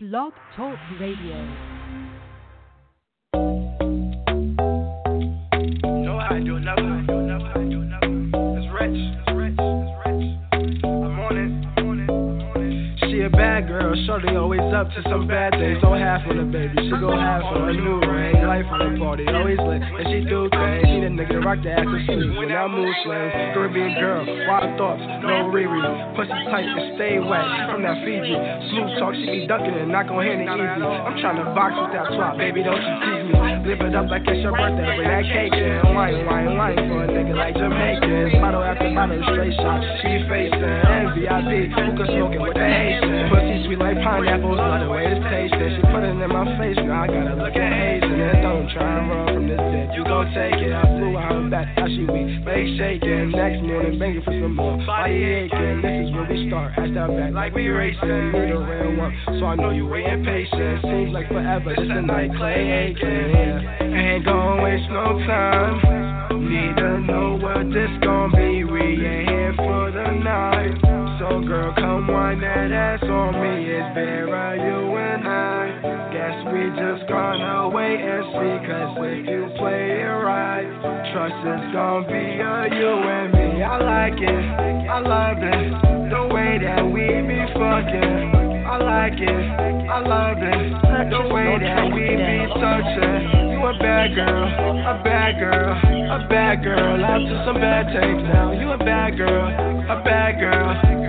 Blog Talk Radio. Know She a bad girl, shorty always up to some bad things. Don't half on the baby, she go half on a new ring. Life on the party, always lit, and she do things. She the nigga rock the ass to sleep when I move slim. Caribbean girl, wild thoughts, no Riri. Pussy tight and stay wet, she from that Fiji. Smooth talk, she be ducking and not gon' hit it easy. I'm tryna box with that swap, baby, don't you tease me. Live it up like it's your birthday, bring that cake in. Wine, wine, wine for a nigga like Jamaicans. Bottle after bottle, straight shot, she facing. VIP, hookah smoking with the Pussy sweet like pineapples, love the way it's tasting. She put it in my face, now I gotta look at Hazen. And don't try and run from this dick, you gon' take it. I flew out back, how she weak, leg shaking. Next morning, banging for some more, body aching. This is where we start, ass down back like we racing. Need a real one, so I know you waiting patient. Seems like forever, just a night, clay aching. Yeah. Ain't gon' waste no time. Need to know what this wind on me. It's Vera, you and I. Guess we just gonna wait and see. Cause if you play it right, trust is gonna be a you and me. I like it, I love it. The way that we be fucking. I like it, I love it. The way that we be touching. You a bad girl, a bad girl, a bad girl. Out to some bad takes now. You a bad girl, a bad girl,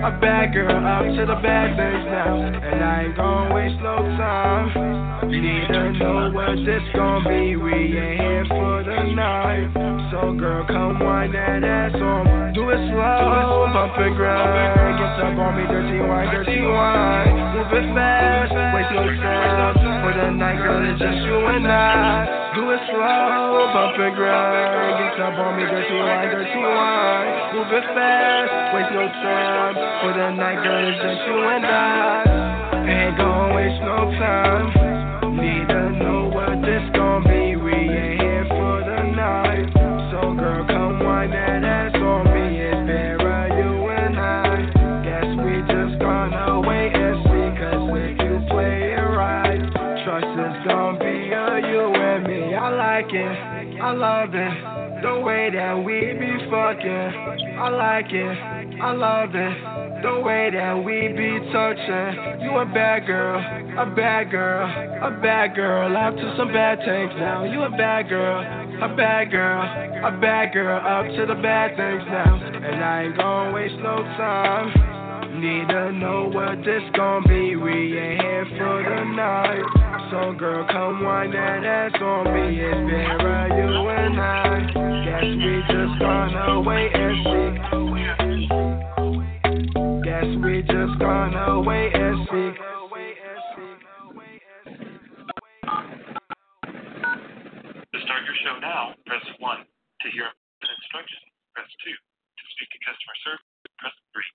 a bad girl. Up to the bad things now. And I ain't gonna waste no time. Need to know what this gon' be. We ain't here for the night. So girl, come wind that ass on. Do it slow, bump and grind. Get up on me, dirty wine, dirty wine. Move it fast, waste no time. For the night, girl, it's just you and I. Do it slow, bump and grind. Up on me, dirty wine, dirty wine. Move it fast, waste no time. For the night, girl, it's just you and I. Ain't gon' waste no time. Need to know what this gon' be. We ain't here for the night. So girl, come wind that ass on me. It's Vera, you and I. Guess we just gonna wait and see. Cause if you play it right, trust is gonna be a you and me. I like it, I love it. The way that we be fucking. I like it, I love it. The way that we be touching. You a bad girl, a bad girl, a bad girl. Out to some bad things now. You a bad girl, a bad girl, a bad girl. Up to the bad things now. And I ain't gonna waste no time. Need to know what this gon' be. We ain't here for the night. So girl, come wind that ass on me. It's Vera, you and I. Wait and see. To start your show now, press 1. To hear an instruction, press 2. To speak to customer service, press 3.